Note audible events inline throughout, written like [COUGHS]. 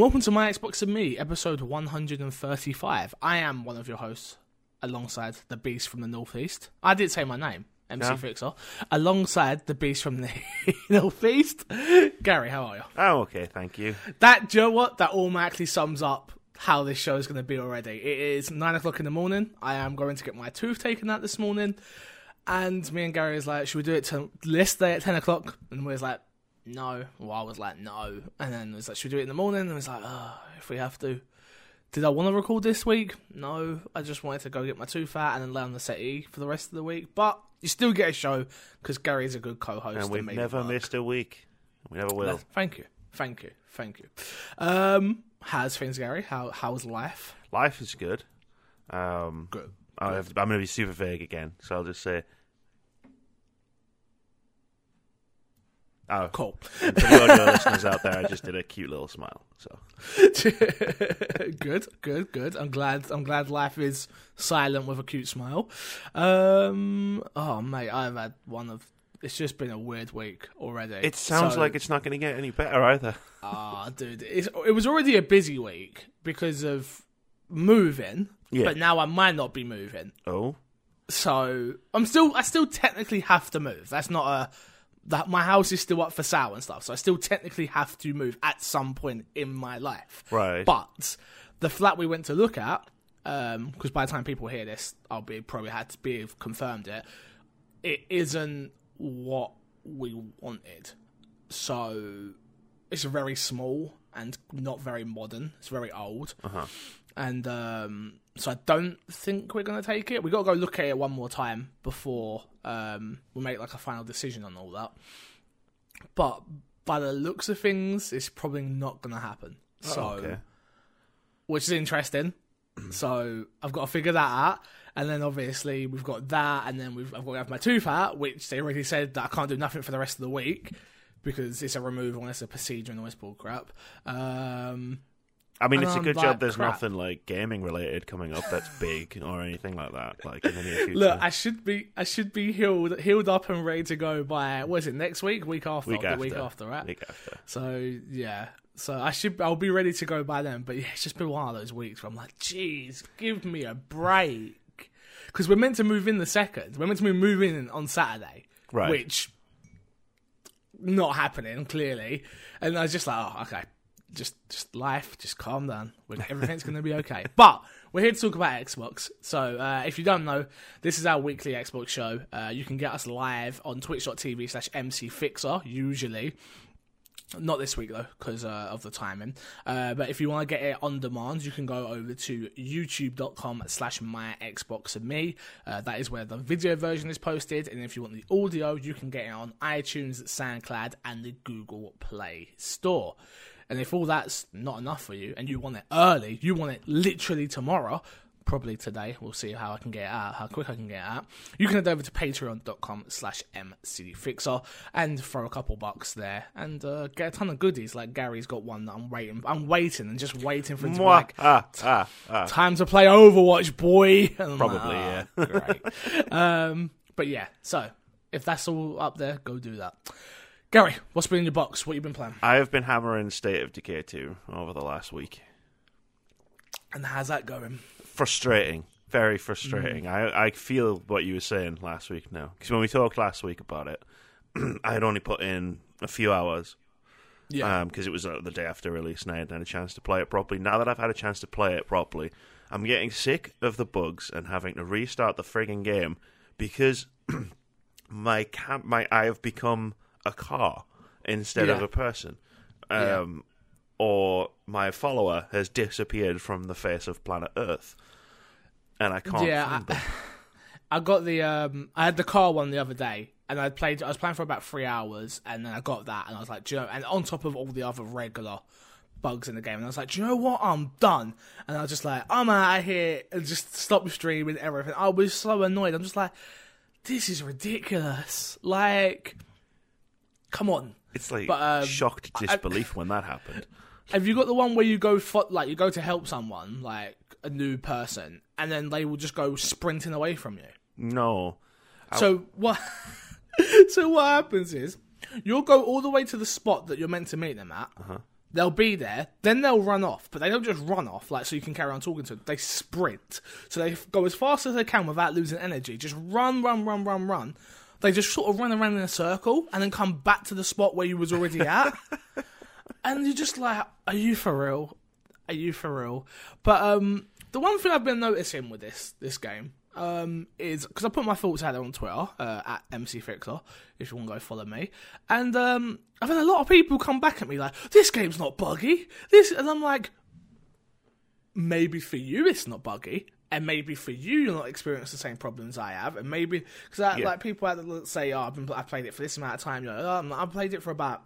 and welcome to My Xbox and Me, episode 135. I am one of your hosts, alongside the beast from the Northeast. I did say my name, MC Yeah. Fixer. Alongside the beast from the [LAUGHS] Northeast, Gary, how are you? Oh, okay, thank you. That, do you know what? That automatically sums up how this show is going to be already. It is 9 o'clock in the morning. I am going to get my tooth taken out this morning. And me and Gary is like, should we do it to yesterday at 10 o'clock? And we was like, no. Well, I was like, no. And then it was like, should we do it in the morning? And it was like, oh, if we have to. Did I want to record this week? No. I just wanted to go get my tooth out and then lay on the settee for the rest of the week. But you still get a show because Gary's a good co-host. And we've never missed a week. We never will. Thank you, thank you, thank you. Um, how's things, Gary? How how's life? Life is good. Um, Good. I have, I'm going to be super vague again, so I'll just say. Oh, Cool. for the audio listeners out there, I just did a cute little smile. So [LAUGHS] good, good, good. I'm glad. I'm glad life is silent with a cute smile. Um, oh mate, I've had one of. It's just been a weird week already. it sounds So- like it's not going to get any better either. Ah, dude, it's, it was already a busy week because of moving. Yeah. But now I might not be moving. Oh, So I'm still I still technically have to move. That's not a that my house is still up for sale and stuff. So I still technically have to move at some point in my life. right. But the flat we went to look at, because by the time people hear this, I'll be probably had to be have confirmed it. It isn't what we wanted. So it's very small and not very modern. It's very old. Uh-huh. And um, so I don't think we're gonna take it. We got to go look at it one more time before um, we make like a final decision on all that. But by the looks of things, it's probably not gonna happen. So, Oh, okay. which is interesting. [CLEARS THROAT] so I've got to figure that out. And then obviously we've got that, and then we've I've got to have my tooth out, which they already said that I can't do nothing for the rest of the week because it's a removal and it's a procedure and all this bull crap. Um, I mean, it's a good job there's crap. nothing like gaming related coming up that's big or anything like that. Like in the near future. Look, I should be I should be healed healed up and ready to go by what is it next week, week after, week the after. week after, right? Week after. So yeah, so I should I'll be ready to go by then. But yeah, it's just been one of those weeks where I'm like, jeez, give me a break. Because we're meant to move in the second. We're meant to move in on Saturday, Right. which not happening clearly. And I was just like, oh, okay, just just life, just calm down. [LAUGHS] Everything's going to be okay. But we're here to talk about Xbox. So uh, if you don't know, this is our weekly Xbox show. Uh, you can get us live on twitch.tv slash mcfixer, usually. Not this week though, because uh, of the timing. Uh, but if you want to get it on demand, you can go over to youtube.com slash my Xbox and me. Uh, that is where the video version is posted. And if you want the audio, you can get it on iTunes, SoundCloud, and the Google Play Store. And if all that's not enough for you, and you want it early, you want it literally tomorrow, probably today. We'll see how I can get it out, how quick I can get it out. You can head over to patreon.com slash mcfixer and throw a couple bucks there and uh, get a ton of goodies. Like Gary's got one that I'm waiting. I'm waiting and just waiting for him to be like, ah, ah, ah. time to play Overwatch, boy. [LAUGHS] And Probably, like, yeah. "Ah, [LAUGHS] great. um, but yeah, so if that's all up there, go do that. Gary, what's been in your box? What you been playing? I have been hammering State of Decay 2 over the last week. And how's that going? Frustrating. Very frustrating. I, I feel what you were saying last week now. Because when we talked last week about it, [CLEARS THROAT] I had only put in a few hours Yeah. because it was uh, the day after release and I hadn't had a chance to play it properly. Now that I've had a chance to play it properly, I'm getting sick of the bugs and having to restart the frigging game because [CLEARS THROAT] my cam- my I have become a car instead of a person. Yeah. Um, Or my follower has disappeared from the face of planet Earth, and I can't Yeah, find I- them. [LAUGHS] I got the um I had the car one the other day and I played I was playing for about three hours and then I got that and I was like, do you know and on top of all the other regular bugs in the game and I was like, do you know what? I'm done. And I was just like, I'm out of here and just stop streaming everything. I was so annoyed. I'm just like, this is ridiculous. Like come on. It's like But, um, shocked I- disbelief when that happened. Have you got the one where you go like you go to help someone, like a new person, and then they will just go sprinting away from you? No, So what? [LAUGHS] so what happens is you'll go all the way to the spot that you're meant to meet them at, They'll be there, then they'll run off, but they don't just run off like so you can carry on talking to them. They sprint, so they go as fast as they can without losing energy. Just run, run, run, run, run. They just sort of run around in a circle and then come back to the spot where you was already at. [LAUGHS] and you're just like, are you for real? Are you for real? But um, the one thing I've been noticing with this this game um, is because I put my thoughts out there on Twitter uh, at MC Fixer, if you want to go follow me, and um, I've had a lot of people come back at me like, "This game's not buggy." This, and I'm like, maybe for you it's not buggy, and maybe for you you're not experiencing the same problems I have, and maybe because Yeah. like people out there say, "Oh, I've been I played it for this amount of time," you're like, oh, I've played it for about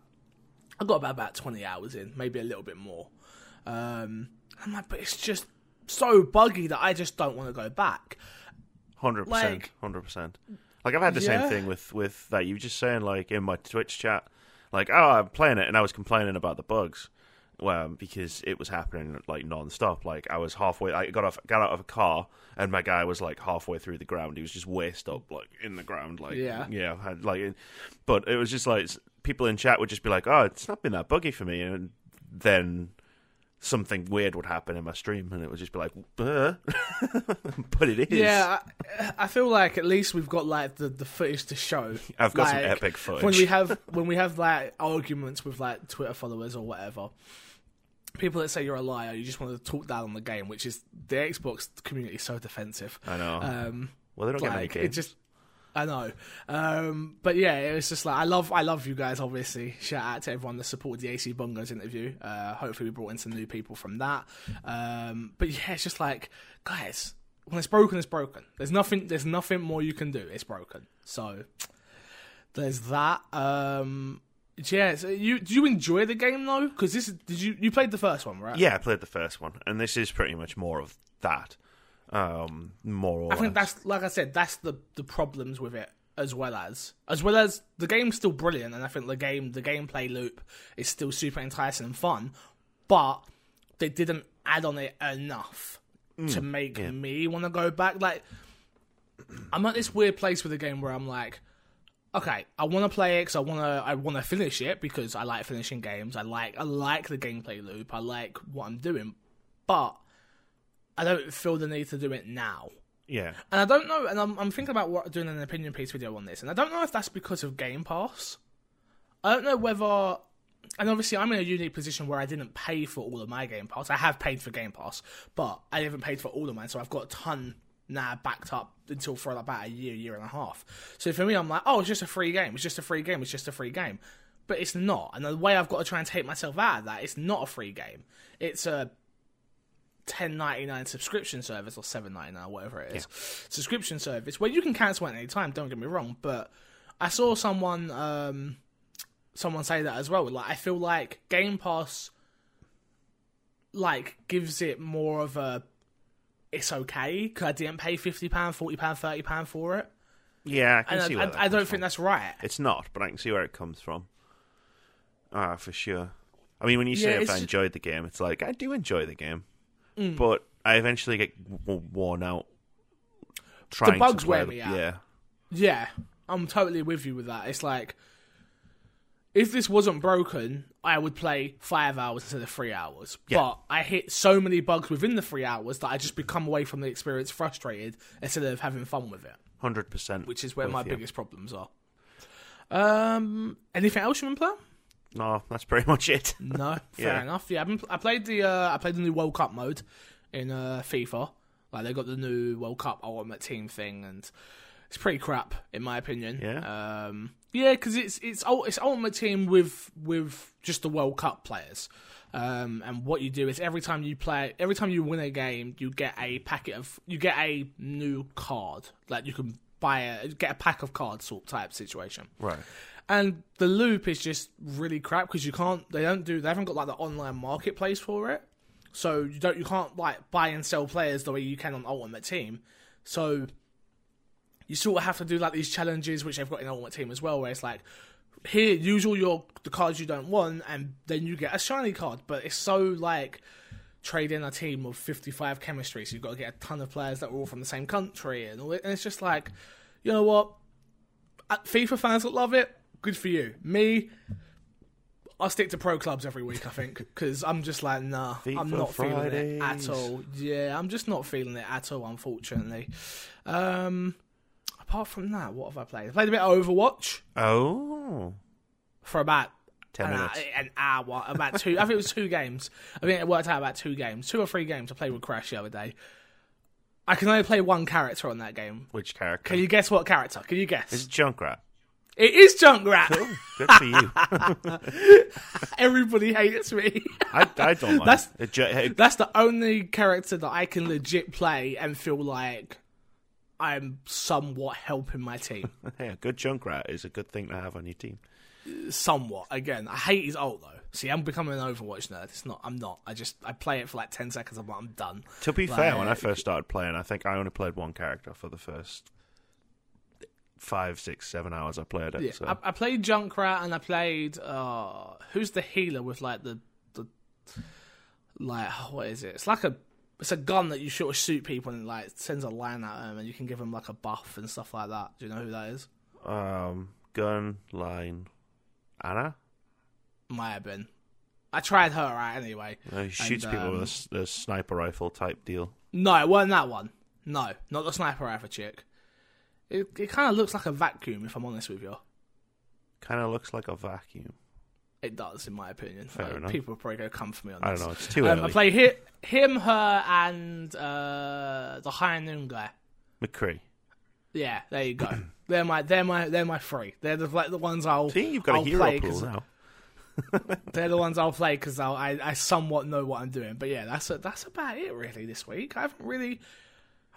I got about about twenty hours in, maybe a little bit more. Um, I'm like, but it's just so buggy that I just don't want to go back. Hundred percent, hundred percent. Like I've had the Yeah. same thing with with that you were just saying, like in my Twitch chat, like oh I'm playing it and I was complaining about the bugs, well because it was happening like non-stop. Like I was halfway, I got off, got out of a car and my guy was like halfway through the ground. He was just waist up, like in the ground, like Yeah. yeah, had, like. But it was just like people in chat would just be like, oh it's not been that buggy for me, and then. Something weird would happen in my stream, and it would just be like, [LAUGHS] but it is. Yeah, I, I feel like at least we've got like the, the footage to show. I've got some epic footage. when we have when we have like arguments with like Twitter followers or whatever. People that say you're a liar, you just want to talk down on the game, which is the Xbox community is so defensive. I know. Um, well, they don't get many like it games. just I know. Um, but yeah, it was just like I love I love you guys obviously. Shout out to everyone that supported the AC Bungos interview. Uh, hopefully we brought in some new people from that. Um, but yeah, it's just like guys, when it's broken, it's broken. There's nothing there's nothing more you can do. It's broken. So there's that. Um yeah, so you do you enjoy the game though? Because this is, did you you played the first one right? Yeah, I played the first one, and this is pretty much more of that. Um, more or I think less. that's like I said, that's the the problems with it as well as as well as the game's still brilliant, and I think the game the gameplay loop is still super enticing and fun, but they didn't add on it enough to make yeah. me want to go back. Like I'm at this weird place with the game where I'm like. Okay, I want to play it because I want to. I want to finish it because I like finishing games. I like. I like the gameplay loop. I like what I'm doing, but I don't feel the need to do it now. yeah, And I don't know, and I'm, I'm thinking about what, doing an opinion piece video on this, and I don't know if that's because of Game Pass. I don't know whether, and obviously I'm in a unique position where I didn't pay for all of my Game Pass. I have paid for Game Pass, but I haven't paid for all of mine, so I've got a ton now backed up until for about a year, year and a half. So for me, I'm like, oh, it's just a free game. It's just a free game. It's just a free game. But it's not. And the way I've got to try and take myself out of that, it's not a free game. It's a ten ninety nine subscription service or seven ninety nine, whatever it is, subscription service where you can cancel at any time. Don't get me wrong, but I saw someone um, someone say that as well. Like I feel like Game Pass like gives it more of a it's okay because I didn't pay fifty pound, forty pound, thirty pound for it, yeah. I can and see I, where I, I don't from. think that's right. it's not, but I can see where it comes from. Ah, for sure. I mean, when you say Yeah, if I enjoyed the game, it's like I do enjoy the game, Mm. but I eventually get worn out. Trying bugs to wear the- me out. Yeah, Yeah, I'm totally with you with that. It's like if this wasn't broken, I would play five hours instead of three hours. Yeah. But I hit so many bugs within the three hours that I just become away from the experience frustrated instead of having fun with it, hundred percent. which is where my you. biggest problems are. Um, anything else you been playing? No, that's pretty much it. [LAUGHS] No, fair Yeah. enough. Yeah, I've been, I played the uh, I played the new World Cup mode in uh, FIFA. Like they got the new World Cup Ultimate Team thing, and it's pretty crap in my opinion. Yeah? um, yeah, because it's it's it's Ultimate Team with with just the World Cup players. Um, and what you do is every time you play, every time you win a game, you get a packet of you get a new card. Like you can buy a get a pack of cards sort type situation Right. and the loop is just really crap because you can't they don't do they haven't got like the online marketplace for it so you don't you can't like buy and sell players the way you can on ultimate team so you sort of have to do like these challenges which they've got in ultimate team as well where it's like here use all your the cards you don't want and then you get a shiny card but it's so like trade in a team of 55 chemistry so you've got to get a ton of players that are all from the same country and all it, and it's just like you know what uh, FIFA fans that love it, good for you. Me, I'll stick to pro clubs every week. I think because I'm just like, nah, I'm FIFA not feeling it at all. Yeah, I'm just not feeling it at all. Unfortunately. Um, apart from that, what have I played? I played a bit of Overwatch Oh, for about 10 an, minutes. hour, an hour, about two. I think it was two games. I think it worked out about two games, two or three games. I played with Crash the other day. I can only play one character on that game. Which character? Can you guess what character? Can you guess? Is it Junkrat? It is Junkrat. Oh, good for you. [LAUGHS] Everybody hates me. I, I don't [LAUGHS] mind. That's- it- That's the only character that I can legit play and feel like I'm somewhat helping my team. [LAUGHS] yeah, a good Junkrat is a good thing to have on your team. somewhat. Again, I hate his ult though. See, I'm becoming an Overwatch nerd. It's not. I'm not. I just I play it for like ten seconds. I'm like, I'm done. To be fair, when I first started playing, I think I only played one character for the first five, six, seven hours I played it. Yeah, so. I, I played Junkrat and I played. uh Who's the healer with like the the like what is it? It's like a it's a gun that you sort of shoot people and like sends a line at them and you can give them like a buff and stuff like that. Do you know who that is? um, gun line, Ana. Might have been. I tried her out anyway. Uh, he shoots And, people with a um, a, sniper rifle type deal. No, it wasn't that one. No, not the sniper rifle chick. It it kind of looks like a vacuum, if I'm honest with you. Kind of looks like a vacuum. It does, in my opinion. Fair Uh, enough. People are probably going to come for me on this. I don't know. It's too Um, early. I play hi- him, her, and uh, the High Noon guy. McCree. Yeah, there you go. [CLEARS THROAT] they're my, they're my, they're my three. They're the like the ones I'll. See, you've got I'll a hero play pool now. [LAUGHS] They're the ones I'll play because I, I somewhat know what I'm doing. But yeah, that's a, that's about it really this week. I haven't really,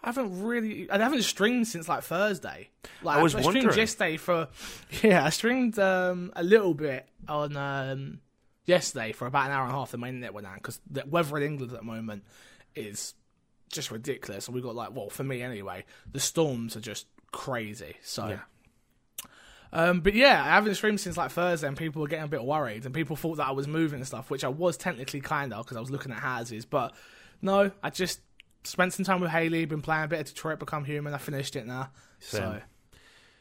I haven't really, I haven't streamed since like Thursday. Like I was I streamed wondering. yesterday for, [LAUGHS] yeah, I streamed um, a little bit on um, yesterday for about an hour and a half. The main internet went down because the weather in England at the moment is just ridiculous, and we got like, well, for me anyway, the storms are just crazy. So. Yeah. Um, but yeah, I haven't streamed since like Thursday, and people were getting a bit worried, and people thought that I was moving and stuff, which I was technically kind of because I was looking at houses. But no, I just spent some time with Haley, been playing a bit of Detroit Become Human. I finished it now, so Same.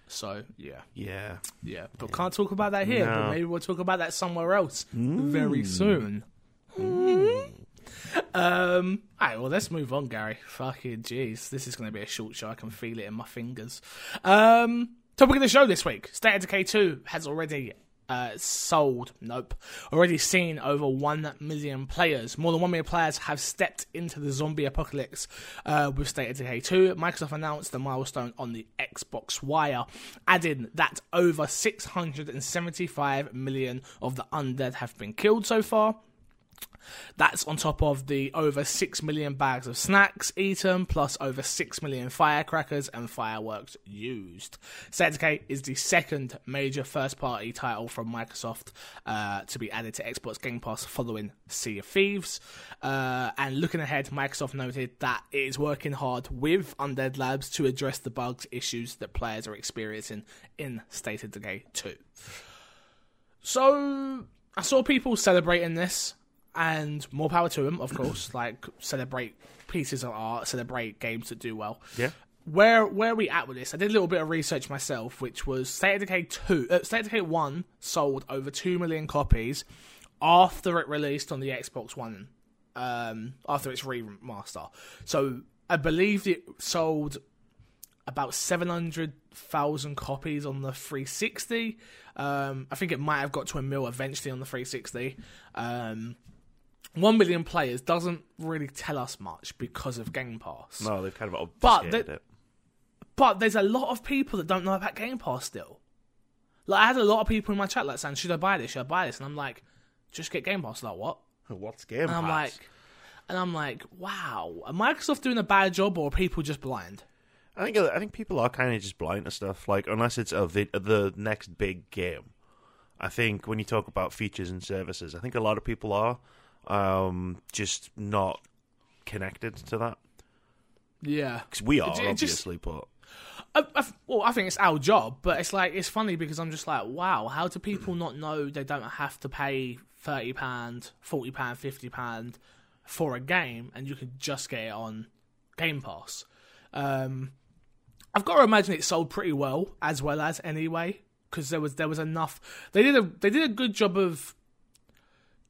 so yeah, Yeah. yeah. But can't talk about that here. But maybe we'll talk about that somewhere else very soon. Um. All right. Well, let's move on, Gary. Fucking jeez, this is going to be a short show. I can feel it in my fingers. Um. Topic of the show this week: State of Decay Two has already. Uh, sold. Nope. Already seen over 1 million players. More than 1 million players have stepped into the zombie apocalypse uh, with State of Decay 2. Microsoft announced the milestone on the Xbox Wire, adding that over 675 million of the undead have been killed so far. That's on top of the over 6 million bags of snacks eaten, plus over 6 million firecrackers and fireworks used. State of Decay is the second major first party title from Microsoft uh, to be added to Xbox Game Pass following Sea of Thieves. Uh, and looking ahead, Microsoft noted that it is working hard with Undead Labs to address the bugs issues that players are experiencing in State of Decay 2. So I saw people celebrating this, and more power to them, of course. [CLEARS THROAT] like celebrate pieces of art, celebrate games that do well. Yeah. Where where are we at with this? I did a little bit of research myself, which was State of Decay two, uh, State of Decay one sold over two million copies after it released on the Xbox One, um, after its remaster. So I believe it sold about 700,000 copies on the 360. Um, I think it might have got to a mil eventually on the 360. Um, 1 million players doesn't really tell us much because of Game Pass. No, they've kind of But the- it. But there's a lot of people that don't know about Game Pass still. Like, I had a lot of people in my chat like saying, Should I buy this? Should I buy this? And I'm like, Just get Game Pass. Like, what? [LAUGHS] What's Game And I'm like, and I'm like, wow, are Microsoft doing a bad job or are people just blind? I think I think people are kind of just blind to stuff. Like unless it's a vid- the next big game. I think when you talk about features and services, I think a lot of people are um, just not connected to that. Yeah. Because we are It- it just- obviously, but I, I, well, I think it's our job, but it's like it's funny because I'm just like, wow, how do people not know they don't have to pay thirty pound, forty pound, fifty pound for a game, and you could just get it on Game Pass? Um, I've got to imagine it sold pretty well, as well as anyway, because there was there was enough. They did a they did a good job of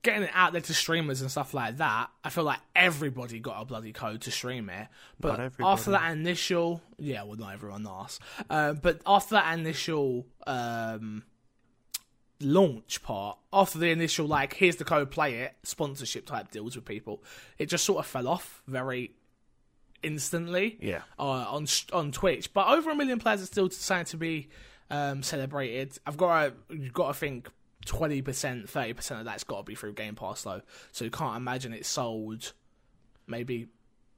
getting it out there to streamers and stuff like that, I feel like everybody got a bloody code to stream it. But after that initial, yeah, well, not everyone asked. Uh, but after that initial um, launch part, after the initial like, here's the code, play it, sponsorship type deals with people, it just sort of fell off very instantly Yeah. uh, on on Twitch. But over a million players are still starting to be um, celebrated. I've got to you've got to think twenty percent, thirty percent of that's got to be through Game Pass though. So you can't imagine it sold maybe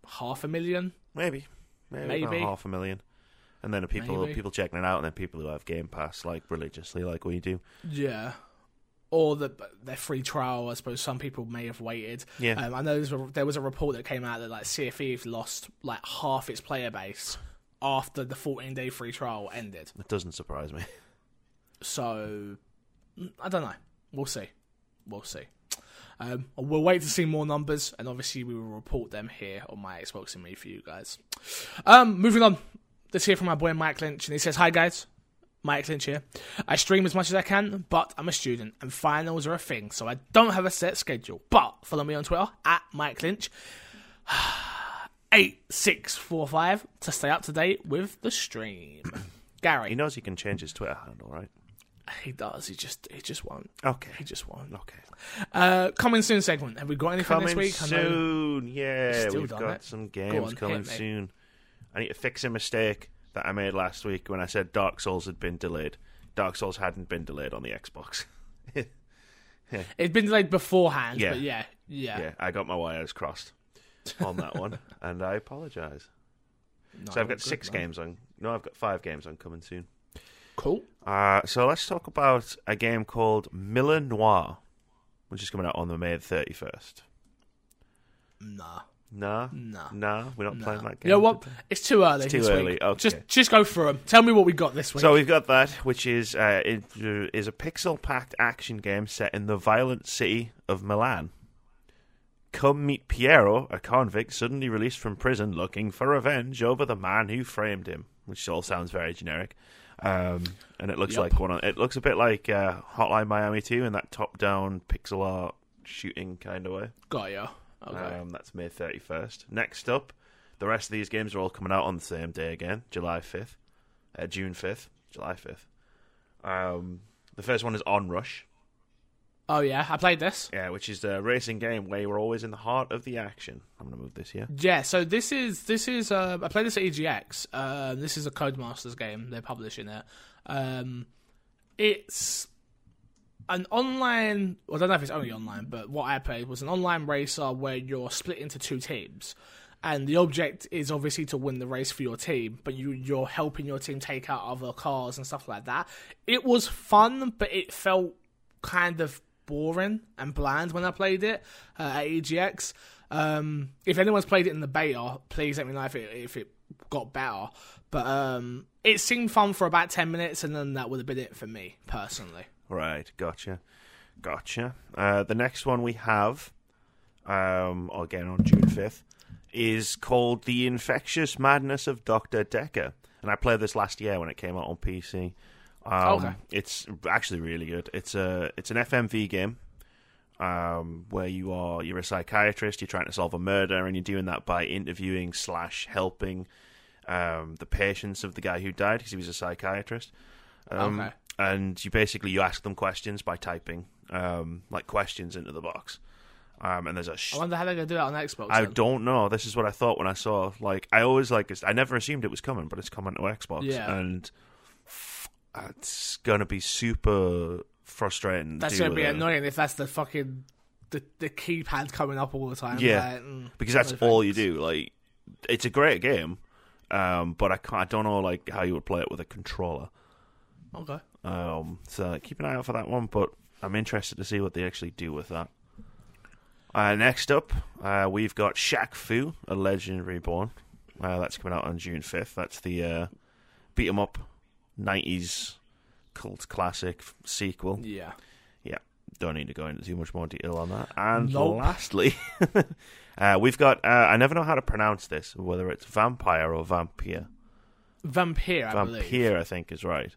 half a million. Maybe. Maybe, Maybe. half a million. And then the people Maybe. people checking it out, and then people who have Game Pass like religiously, like we do. Yeah. Or the their free trial, I suppose some people may have waited. Yeah. Um, I know there was, a, there was a report that came out that like Sea of Thieves lost like half its player base after the 14 day free trial ended. It doesn't surprise me. So I don't know. We'll see. We'll see. Um, we'll wait to see more numbers, and obviously we will report them here on my Xbox and me for you guys. Um, moving on. Let's hear from my boy Mike Lynch, and he says, "Hi guys, Mike Lynch here. I stream as much as I can, but I'm a student, and finals are a thing, so I don't have a set schedule. But follow me on Twitter at Mike Lynch." [SIGHS] 8645 to stay up to date with the stream. [COUGHS] Gary, He knows he can change his Twitter handle, right? He does. He just he just won't. Okay. He just won't. Okay. Uh, coming soon segment. Have we got anything Coming this week? Know- soon. Yeah, Still we've done got it. some Go games on, coming hit me. soon. I need to fix a mistake that I made last week when I said Dark Souls had been delayed. Dark Souls hadn't been delayed on the Xbox. [LAUGHS] It's been delayed beforehand, Yeah. but yeah, yeah. yeah, I got my wires crossed on that one, [LAUGHS] and I apologise. No, So I've got good, six man. games on. No, I've got five games on coming soon. Cool. Uh, so let's talk about a game called Milanoir, which is coming out on the May thirty first. Nah, Nah, nah. nah, we're not nah. playing that game. You know what? It's too early. It's too this early, Week. okay. Just just go through them. Tell me what we got this week. So we've got that, which is uh, it, uh, is a pixel-packed action game set in the violent city of Milan. Come meet Piero, a convict suddenly released from prison, looking for revenge over the man who framed him. Which all sounds very generic, um, and it looks Yup. like one. Of, it looks a bit like uh, Hotline Miami 2 in that top-down pixel art shooting kind of way. got ya. Okay. Um, that's May 31st. Next up, the rest of these games are all coming out on the same day again, July 5th. Uh, June 5th, July 5th. Um, the first one is Onrush, oh yeah, I played this. yeah, which is a racing game where you're always in the heart of the action. I'm going to move this here. Yeah, so this is this is uh, I played this at EGX. Uh, this is a Codemasters game. They're publishing it. Um, it's an online. Well, I don't know if it's only online, but what I played was an online racer where you're split into two teams, and the object is obviously to win the race for your team. But you you're helping your team take out other cars and stuff like that. It was fun, but it felt kind of boring and bland when I played it uh, at EGX. Um, if anyone's played it in the beta, please let me know if it if it got better. But um, it seemed fun for about ten minutes, and then that would have been it for me personally. Right, gotcha. Gotcha. Uh, the next one we have, um, again on June 5th, is called The Infectious Madness of Dr. Decker. And I played this last year when it came out on PC. Um, Okay. It's actually really good. It's a it's an FMV game um, where you are you're a psychiatrist. You're trying to solve a murder, and you're doing that by interviewing slash helping um, the patients of the guy who died because he was a psychiatrist. Um, Okay. And you basically you ask them questions by typing um, like questions into the box. Um, and there's a sh- I wonder how they're gonna do that on Xbox. I then. don't know. This is what I thought when I saw. Like, I always like. I never assumed it was coming, but it's coming to Xbox, Yeah. and it's gonna be super frustrating. That's gonna be it. annoying if that's the fucking the the keypad coming up all the time. Yeah. Like, mm, because that's no all you do. Like, it's a great game, um, but I can't. I don't know like how you would play it with a controller. Okay. Um, so keep an eye out for that one. But I'm interested to see what they actually do with that. Uh, next up, uh, we've got Shaq Fu, a Legend Reborn. Uh, that's coming out on June 5th. That's the uh, beat 'em up 90s cult classic sequel. Yeah. Yeah. Don't need to go into too much more detail on that. And Nope. lastly, [LAUGHS] uh, we've got. Uh, I never know how to pronounce this, whether it's vampire or vampire. Vampire, I believe. Vampire, I think, is right.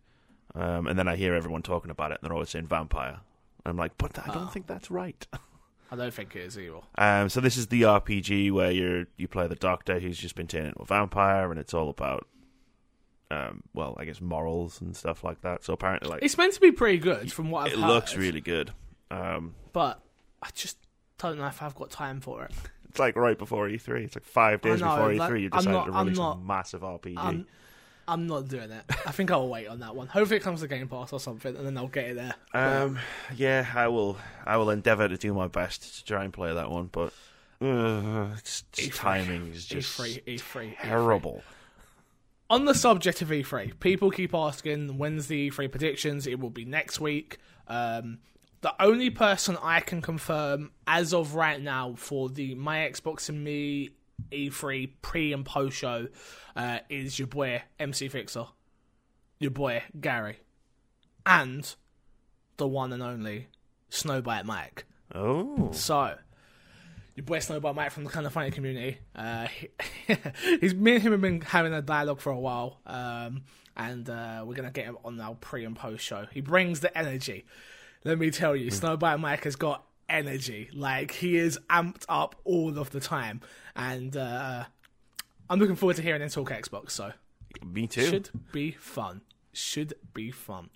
Um, and then I hear everyone talking about it, and they're always saying vampire. I'm like, but I don't Oh. think that's right. [LAUGHS] I don't think it is either. Um, so this is the RPG where you you play the doctor who's just been turned into a vampire, and it's all about, um, well, I guess morals and stuff like that. So apparently, like It's meant to be pretty good from what I've it heard, looks really good. Um, but I just don't know if I've got time for it. it's like right before E3. It's like five days know, before like, E3. You I'm decided not- to release not- a massive RPG. I'm, I'm not doing it. I think I'll wait on that one. Hopefully, it comes to Game Pass or something, and then I'll get it there. Um, yeah, I will. I will endeavour to do my best to try and play that one, but uh, it's, it's timing is just E3, E3, E3. On the subject of E3, people keep asking when's the E3 predictions. It will be next week. Um, the only person I can confirm as of right now for the My Xbox and Me E3 pre and post show uh, is your boy MC Fixer, your boy Gary, and the one and only Snowball Mike. Oh, So, your boy Snowball Mike from the kind of funny community. Uh, he, [LAUGHS] he's me and him have been having a dialogue for a while, um, and uh, we're gonna get him on our pre and post show. He brings the energy. Let me tell you, Snowball Mike has got energy. Like he is amped up all of the time, and uh, I'm looking forward to hearing him talk Xbox. So me too. should be fun. Should be fun.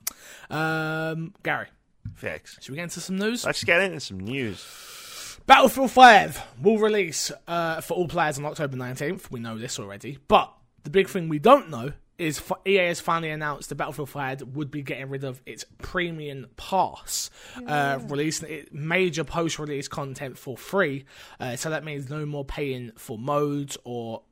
Um, Gary, Fix. should we get into some news? Let's get into some news. Battlefield 5 will release uh, for all players on October 19th. We know this already. But the big thing we don't know is EA has finally announced that Battlefield 5 would be getting rid of its premium pass, uh, releasing it major post release content for free. Uh, so that means no more paying for modes or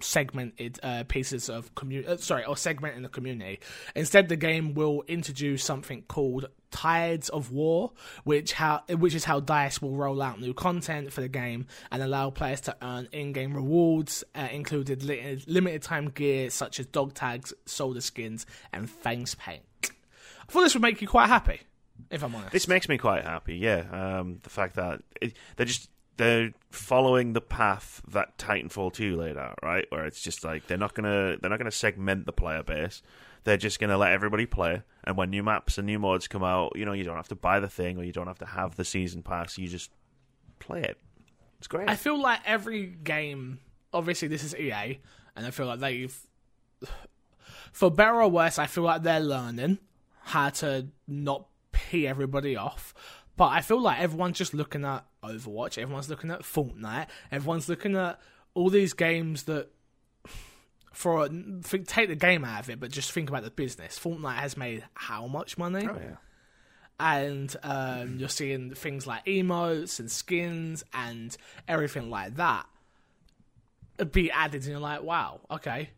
segmented uh, pieces of community uh, sorry or segmenting the community instead the game will introduce something called tides of war which how which is how dice will roll out new content for the game and allow players to earn in-game rewards uh, included li- limited time gear such as dog tags soldier skins and fangs paint i thought this would make you quite happy if i'm honest This makes me quite happy. Yeah, um, the fact that it, they're just they're following the path that Titanfall two laid out, right? Where it's just like they're not gonna they're not gonna segment the player base. They're just gonna let everybody play, and when new maps and new mods come out, you know, you don't have to buy the thing or you don't have to have the season pass. You just play it. It's great. I feel like every game, obviously, this is EA, and I feel like they've, for better or worse, I feel like they're learning how to not pee everybody off. But I feel like everyone's just looking at Overwatch, everyone's looking at Fortnite, everyone's looking at all these games that, [SIGHS] for think, take the game out of it, but just think about the business. Fortnite has made how much money? oh yeah. and um, you're seeing things like emotes and skins and everything like that be added, and you're like, wow, okay.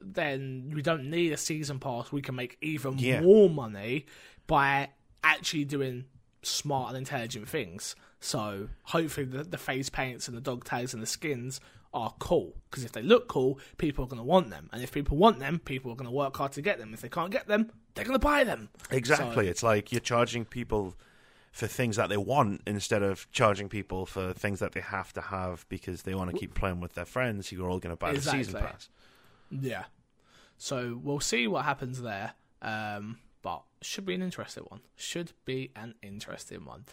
Then we don't need a season pass. We can make even Yeah. more money by actually doing smart and intelligent things. So hopefully, the, the face paints and the dog tags and the skins are cool because if they look cool, people are going to want them, and if people want them, people are going to work hard to get them. If they can't get them, they're going to buy them. Exactly. It's like you're charging people for things that they want instead of charging people for things that they have to have because they want to keep playing with their friends who are all going to buy the season pass. Yeah. So we'll see what happens there. Um, but should be an interesting one. Should be an interesting one.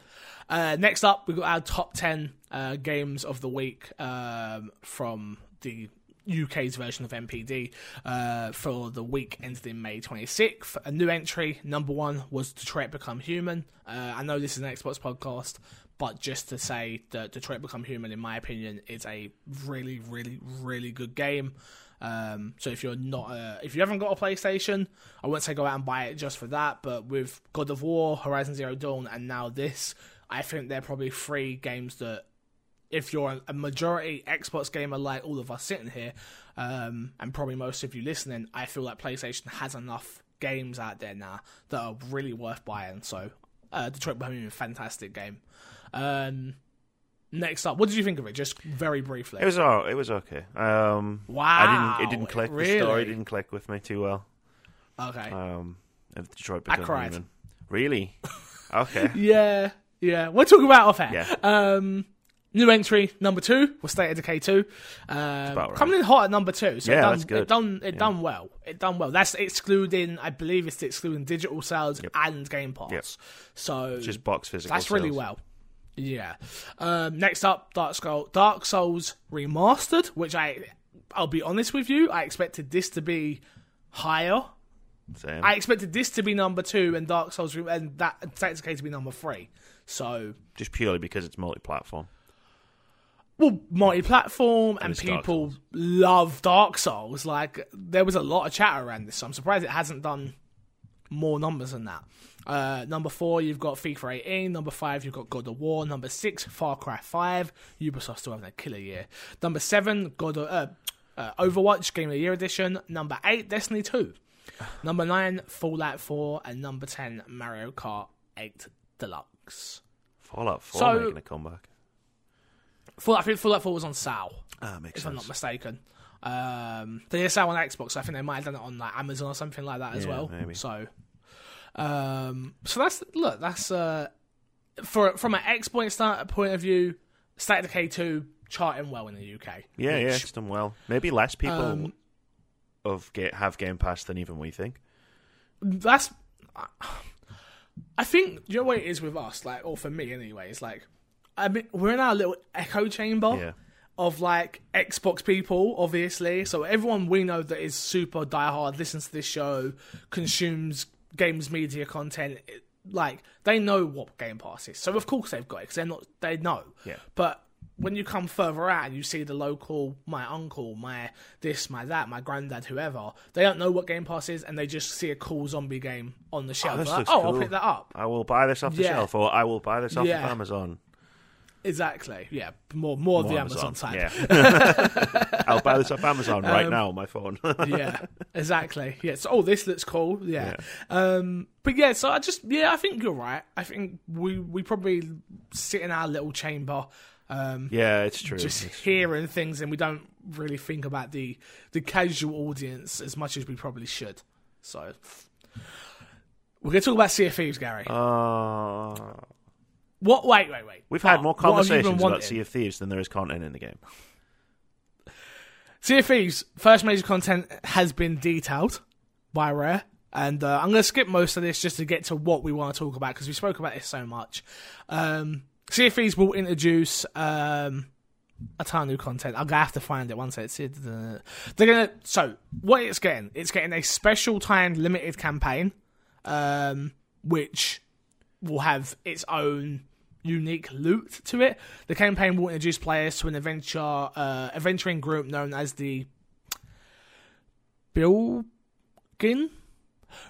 Uh, next up, we've got our top 10 uh, games of the week um, from the UK's version of NPD uh, for the week ended in May 26th. A new entry, number one, was Detroit Become Human. Uh, I know this is an Xbox podcast, but just to say that Detroit Become Human, in my opinion, is a really, really, really good game. Um, so if you're not, uh, if you haven't got a PlayStation, I wouldn't say go out and buy it just for that. But with God of War, Horizon Zero Dawn, and now this, I think they're probably three games that, if you're a majority Xbox gamer like all of us sitting here, um, and probably most of you listening, I feel like PlayStation has enough games out there now that are really worth buying. So, uh, Detroit Become Human, fantastic game. Um, next up, what did you think of it? Just very briefly. It was all, it was okay. Um, Wow, I didn't. It didn't click. The really? story didn't click with me too well. okay. Um, of Detroit I cried. Human. Really? [LAUGHS] Okay. Yeah, yeah. We'll talk about off air. Yeah. Um, new entry number two was State of Decay two. Um, right. Coming in hot at number two. So Yeah, it done, that's good. It done. It done well. It done well. That's excluding. I believe it's excluding digital sales and Game Pass. Yep. So Just box physical. that's really well. Yeah. Um, next up, Dark Souls, Dark Souls Remastered, which I, I'll be honest with you, I expected this to be higher. Same. I expected this to be number two and Dark Souls and that Decay to be number three. So, Just purely because it's multi-platform. well, multi-platform and, Dark people Souls. love Dark Souls. Like there was a lot of chatter around this. So I'm surprised it hasn't done more numbers than that. Uh, number four, you've got FIFA 18. Number five, you've got God of War. Number six, Far Cry 5. Ubisoft still having a killer year. Number seven, God of, uh, uh, Overwatch Game of the Year edition. Number eight, Destiny 2. [SIGHS] Number nine, Fallout 4, and number ten, Mario Kart 8 Deluxe. Fallout 4 So- making a comeback. Fallout, I think Fallout 4 was on sale. Ah, makes if I'm not mistaken. Um, they sell on Xbox. So I think they might have done it on like Amazon or something like that as Yeah, well. maybe. So, um, so that's look. That's uh, for from an X point start point of view, of Decay two charting well in the UK. Yeah, yeah, it's done well. Maybe less people Um, of get, have Game Pass than even we think. That's. I think you know what it is with us, like, or for me anyway. It's like, I mean, we're in our little echo chamber. Yeah. of like Xbox people, obviously. So everyone we know that is super diehard, listens to this show, consumes games media content, it- like they know what Game Pass is. So of course they've got it because they're not. They know. Yeah. But when you come further out and you see the local, my uncle, my this, my that, my granddad, whoever, they don't know what Game Pass is, and they just see a cool zombie game on the oh, shelf. this like, oh, I'll pick that up. I will buy this off the Yeah. shelf, or I will buy this off Yeah. of Amazon. Exactly. Yeah. More, more, of the Or Amazon, side. Yeah. [LAUGHS] I'll buy this off Amazon right Um, now on my phone. [LAUGHS] yeah, exactly. Yeah. So, oh, this looks cool. Yeah. Um, but yeah, so I just yeah, I think you're right. I think we we probably sit in our little chamber, um, yeah, it's true. just It's- hearing things, and we don't really think about the the casual audience as much as we probably should. So we're gonna talk about Sea Thieves, Gary. Uh, what? Wait, wait, wait. we've had Oh, more what have you been conversations about? Sea of Thieves than there is content in the game. Sea of Thieves first major content has been detailed by Rare, and uh, I'm going to skip most of this just to get to what we want to talk about because we spoke about this so much. Um, sea of Thieves will introduce um, a ton of new content. I'm gonna have to find it once it's it. They're gonna. So what it's getting? It's getting a special timed limited campaign, um, which will have its own unique loot to it. The campaign will introduce players to an adventure uh, adventuring group known as the Bilge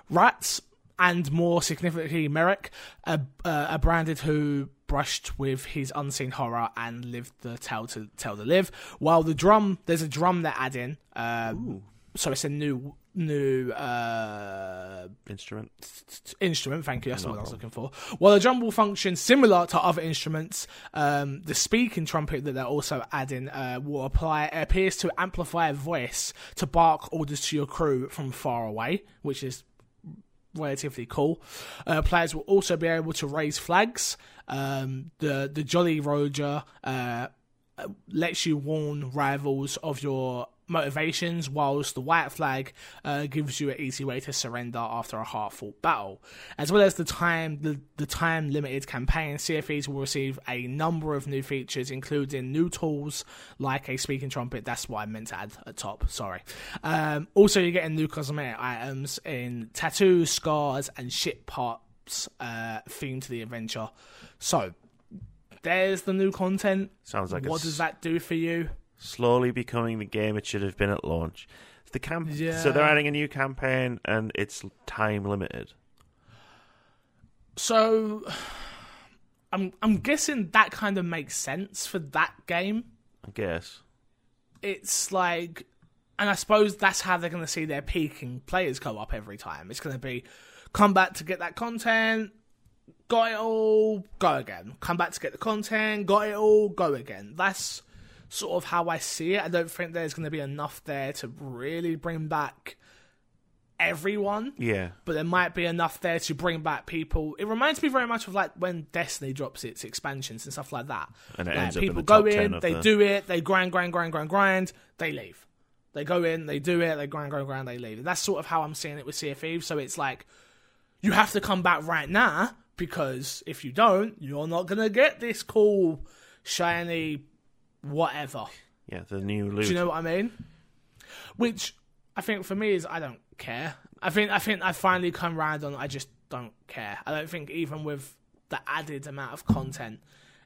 Rats, and more significantly, Merrick, a, uh, a branded who brushed with his unseen horror and lived the tale to tell to live. While the drum, there's a drum they're adding. Um, so it's a new new uh, Instrument. instrument. Thank you. That's what I was looking for. While the drum will function similar to other instruments, um, the speaking trumpet that they're also adding uh, will apply appears to amplify a voice to bark orders to your crew from far away, which is relatively cool. Uh, players will also be able to raise flags. Um, the the Jolly Roger uh, lets you warn rivals of your motivations, whilst the white flag uh, gives you an easy way to surrender after a hard-fought battle. As well as the time the, the time limited campaign, Sea of Thieves will receive a number of new features, including new tools like a speaking trumpet. That's what I meant to add at top. Sorry. Um, also, you're getting new cosmetic items in tattoos, scars, and ship parts uh, themed to the adventure. So. There's the new content. Sounds like what does that do for you? Slowly becoming the game it should have been at launch. The camp- Yeah. So they're adding a new campaign and it's time limited. So, [SIGHS] I'm I'm guessing that kind of makes sense for that game. I guess. It's like, and I suppose that's how they're going to see their peaking players go up every time. It's going to be come back to get that content, got it all, go again. Come back to get the content, got it all, go again. That's sort of how I see it. I don't think there's going to be enough there to really bring back everyone. Yeah. but there might be enough there to bring back people. It reminds me very much of like when Destiny drops its expansions and stuff like that. And it Like, up in people go in, they the- do it, they grind, grind, grind, grind, grind, they leave. They go in, they do it, they grind, grind, grind, they leave. That's sort of how I'm seeing it with Sea of Thieves. So it's like you have to come back right now because if you don't, you're not gonna get this cool, shiny, whatever. Yeah, the new loot. Do you know what I mean? Which I think for me is I don't care. I think I think I finally come round on I just don't care. I don't think even with the added amount of content,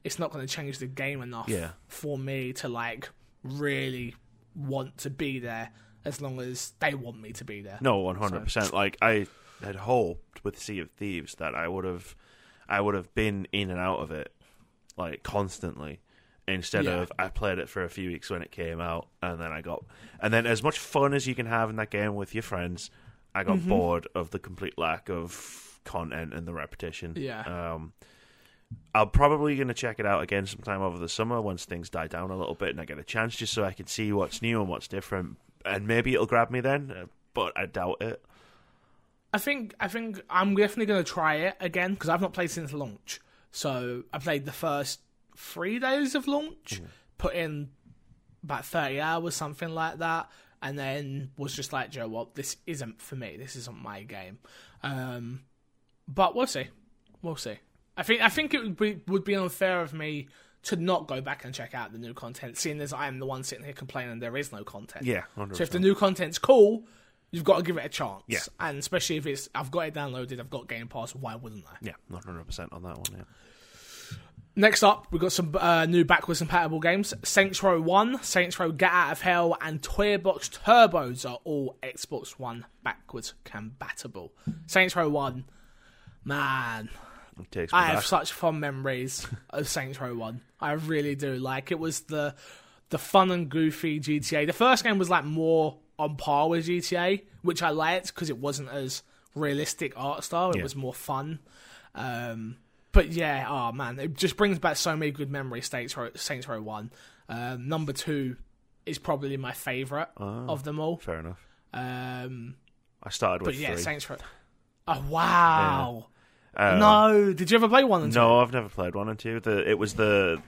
it's not going to change the game enough Yeah. for me to like really want to be there as long as they want me to be there. No, one hundred percent. Like I had hoped with Sea of Thieves that I would have, I would have been in and out of it, like constantly, instead Yeah. of I played it for a few weeks when it came out, and then I got, and then as much fun as you can have in that game with your friends, I got Mm-hmm. bored of the complete lack of content and the repetition. Yeah. Um, I'm probably going to check it out again sometime over the summer once things die down a little bit and I get a chance just so I can see what's new and what's different. And maybe it'll grab me then, uh, but I doubt it. I think I think I'm definitely going to try it again because I've not played since launch. So I played the first three days of launch, put in about thirty hours, something like that, and then was just like, Joe, what? This isn't for me. This isn't my game. Um, but we'll see. We'll see. I think I think it would be would be unfair of me to not go back and check out the new content, seeing as I am the one sitting here complaining there is no content. Yeah, 100%. So if the new content's cool, you've got to give it a chance. Yeah. And especially if it's I've got it downloaded, I've got Game Pass, why wouldn't I? yeah, not 100% on that one, yeah. Next up, we've got some uh, new backwards compatible games. Saints Row 1, Saints Row Get Out of Hell, and Toybox Turbos are all Xbox One backwards compatible. Saints Row 1, man, It takes me I have such fond memories [LAUGHS] of Saints Row One. I really do. Like it was the the fun and goofy GTA. The first game was like more on par with GTA, which I liked because it wasn't as realistic art style. It Yeah. was more fun. Um, but yeah, oh man, it just brings back so many good memories. Saints Row, Saints Row One. Um, number two is probably my favorite of them all. Fair enough. Um, I started but with yeah, three. Saints Row. Oh wow! Um, no, did you ever play one and two? No, I've never played one and two. The it was the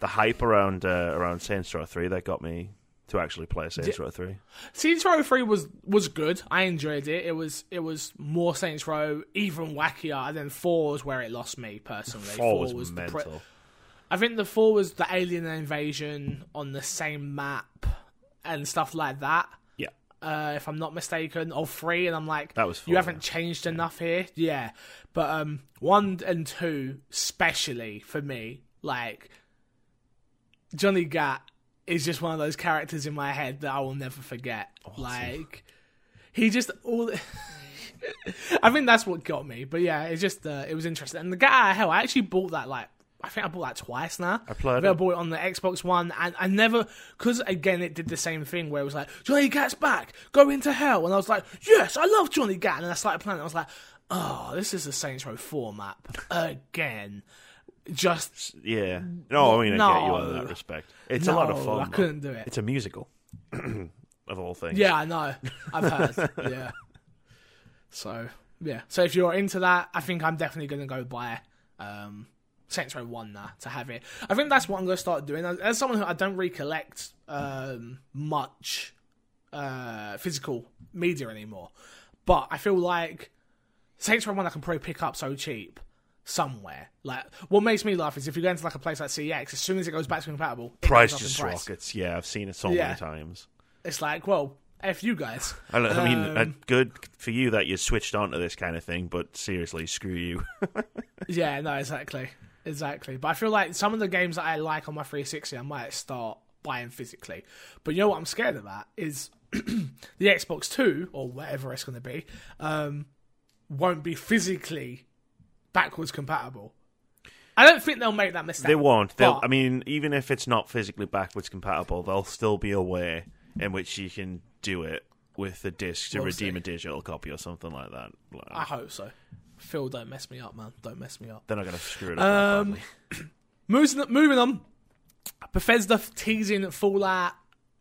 the hype around uh, around Saints Row three that got me to actually play Saints Row three. Saints Row Three was was good. I enjoyed it. It was it was more Saints Row, even wackier. And then Four was where it lost me personally. Four was, the mental. pre- I think the Four was the alien invasion on the same map and stuff like that. yeah, Uh, if I'm not mistaken, or three, and I'm like, That was you haven't changed enough here. Yeah, but um, one and two, especially for me, like Johnny Gat is just one of those characters in my head that I will never forget. like he just all. [LAUGHS] I think that's what got me. But yeah, it's just uh, it was interesting. And the guy, hell, I actually bought that like. I think I bought that twice now. I played I it. bought it on the Xbox One, and I never, because again, it did the same thing where it was like, Johnny Gat's back, go into hell. And I was like, yes, I love Johnny Gat. And I started playing it, I was like, oh, this is the Saints Row 4 map. Again. Just, yeah. No, I mean I get you in No. that respect. It's a lot of no, fun. I though. couldn't do it. It's a musical, [CLEARS THROAT] of all things. Yeah, I know. I've heard. [LAUGHS] yeah. So, yeah. So if you're into that, I think I'm definitely going to go buy um, Saints Row 1 now to have it. I think that's what I'm going to start doing. As- As someone who I don't recollect um, much uh, physical media anymore, but I feel like Saints Row 1 I can probably pick up so cheap somewhere. Like, what makes me laugh is if you go into like a place like CX, as soon as it goes back to compatible, Price goes up in just price. rockets. Yeah, I've seen it so Yeah. many times. It's like, well, F you guys. I, I mean, Um, uh, good for you that you switched on to this kind of thing, but seriously, screw you. [LAUGHS] Yeah, no, exactly. Exactly. But I feel like some of the games that I like on my 360, I might start buying physically. But you know what I'm scared of that is [CLEARS THROAT] the Xbox 2, or whatever it's going to be, um, won't be physically backwards compatible. I don't think they'll make that mistake. They won't. They'll, I mean, even if it's not physically backwards compatible, there'll still be a way in which you can do it with the disc to We'll redeem see. a digital copy or something like that. Like, I hope so. Phil, don't mess me up, man. Don't mess me up. they're not going to screw it up. Um. [CLEARS THROAT] Moving, moving on. Bethesda teasing Fallout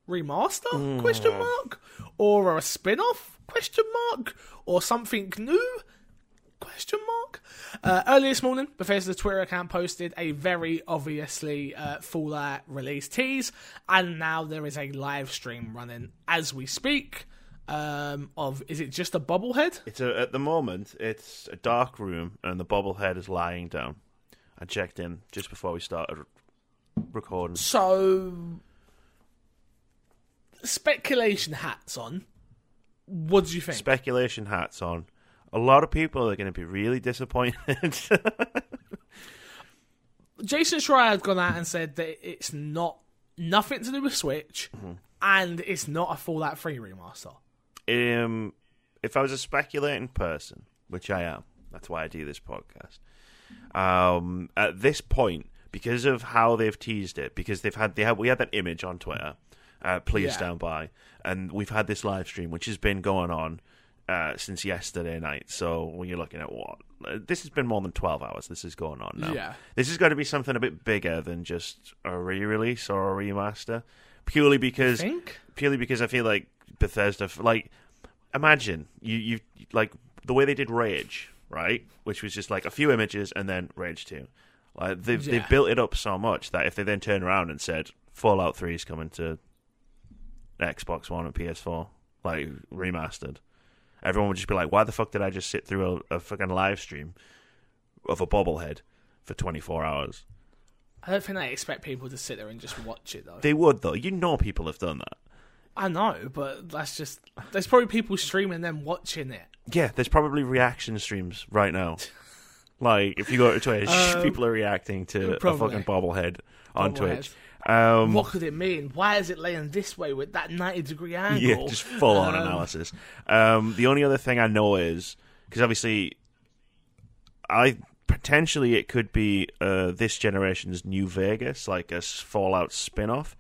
remaster? Question mark. Or a spin-off? Question mark. Or something new? Question mark. Uh, earlier this morning, Bethesda's Twitter account posted a very obviously uh, Fallout release tease, and now there is a live stream running as we speak. um, of is it just a bobblehead? It's a, at the moment it's a dark room and the bobblehead is lying down. I checked in just before we started recording. So speculation hats on. What do you think? Speculation hats on. A lot of people are going to be really disappointed. [LAUGHS] Jason Schreier has gone out and said that it's not nothing to do with Switch, Mm-hmm. and it's not a Fallout Three remaster. um, if I was a speculating person, which I am, that's why I do this podcast. Um, at this point, because of how they've teased it, because they've had they have we had that image on Twitter. Uh, please Yeah. stand by, and we've had this live stream, which has been going on uh, since yesterday night. So when you're looking at what this has been more than twelve hours. This is going on now. Yeah. This has got to be something a bit bigger than just a re-release or a remaster, purely because purely because I feel like Bethesda, like, imagine you you like the way they did Rage, right? Which was just like a few images and then Rage Two. Like they've Yeah. they've built it up so much that if they then turn around and said Fallout Three is coming to Xbox One and PS4, like remastered, everyone would just be like, "Why the fuck did I just sit through a, a fucking live stream of a bobblehead for 24 hours?" I don't think they expect people to sit there and just watch it though. They would though. You know, people have done that. I know, but that's just there's probably people streaming them watching it. Yeah, there's probably reaction streams right now. like if you go to Twitch, [LAUGHS] Um, people are reacting to probably. a fucking bobblehead on Bobblehead. Twitch. Um, what could it mean? Why is it laying this way with that ninety degree [LAUGHS] angle? yeah, just full on Um, analysis. Um, the only other thing I know is because obviously, I potentially it could be uh, this generation's New Vegas, like a Fallout spin-off.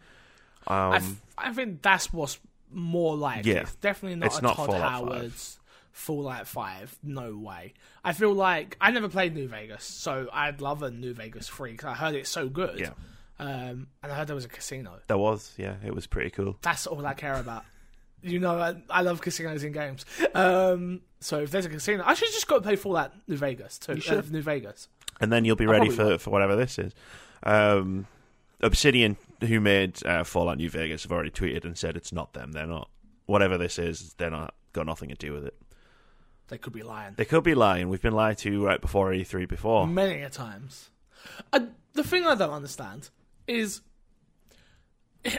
Um, I, f- I think that's what's more likely. Yeah. It's definitely not It's a not Todd Fallout Howard's Fallout 5. No way. I feel like I never played New Vegas, so I'd love a New Vegas 3 because I heard it's so good. Yeah. Um, and I heard there was a casino. there was, yeah, it was pretty cool. That's all I care about. You know, I, I love casinos in games. Um, so if there's a casino, I should just go play Fallout New Vegas too. You should. Uh, New Vegas. and then you'll be I ready for, will. for whatever this is. Um, Obsidian, who made uh, Fallout New Vegas, have already tweeted and said it's not them. They're not. Whatever this is, they're not got nothing to do with it. They could be lying. They could be lying. We've been lied to right before E3 before. many a times. Uh, the thing I don't understand is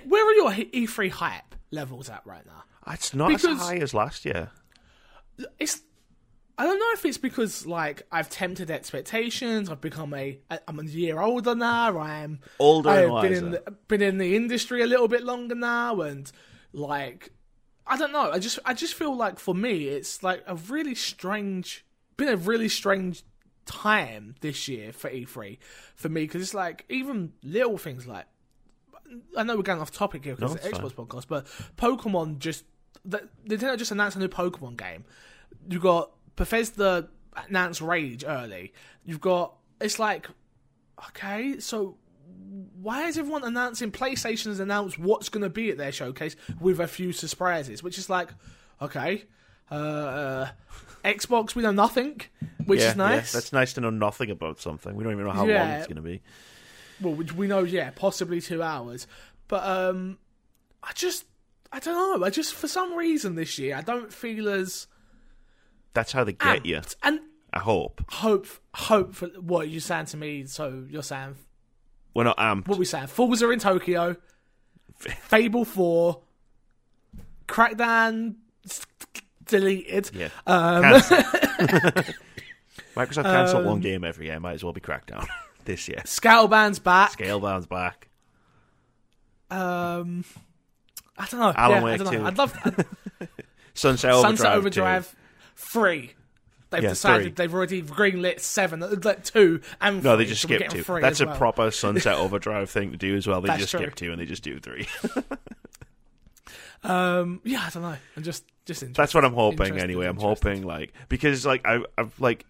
where are your E3 hype levels at right now? It's not Because- as high as last year. It's I don't know if it's because like I've tempted expectations. I've become a I'm a year older now. I'm Older I've been in the, been in the industry a little bit longer now, and like I don't know. I just I just feel like for me it's like a really strange, been a really strange time this year for E3 for me because it's like even little things like I know we're going off topic here because No, it's an Xbox podcast, but Pokemon just the, Nintendo just announced a new Pokemon game. You've got Bethesda announced Rage early. You've got it's like okay, so why is everyone announcing PlayStation's announced what's going to be at their showcase with a few surprises? Which is like okay, uh, Xbox we know nothing, which yeah, is nice. Yeah, that's nice to know nothing about something. We don't even know how long it's going to be. well, we know, yeah, possibly two hours. But um, I just, I don't know. I just, for some reason, this year, I don't feel as That's how they get you. And I hope. hope, hope for what you're saying to me. So you're saying, We're not amped. what we saying? Fools are in Tokyo. [LAUGHS] Fable Four. Crackdown s- deleted. Yeah. Um, Cancel. [LAUGHS] Microsoft cancel Um, one game every year. Might as well be Crackdown [LAUGHS] this year. Scalebound's back. Scalebound's back. Um, I don't know. Alan yeah, Wake I don't know. 2. I'd love. [LAUGHS] Sunset Overdrive. Sunset 2. Overdrive three. They've Yeah, decided three. they've already greenlit seven, uh, like two and No, they just so skip two. That's a well. proper Sunset Overdrive thing to do as well. They That's just true. skip two and they just do three. Um, yeah, I don't know. I'm just just interested. That's what I'm hoping anyway. I'm hoping like because like I, I've like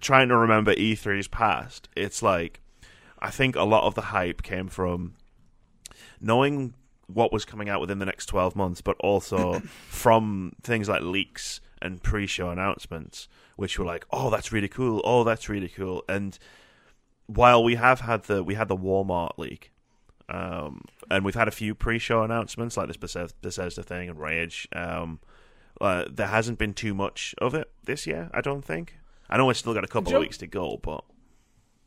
trying to remember E3's past. It's like I think a lot of the hype came from knowing what was coming out within the next 12 months, but also [COUGHS] from things like leaks and pre-show announcements, which were like, "Oh, that's really cool. Oh, that's really cool." And while we have had the we had the Walmart leak, um, and we've had a few pre-show announcements like this Bethesda, Bethesda thing and Rage. Um, uh, there hasn't been too much of it this year. I don't think. I know we've still got a couple of weeks to go, but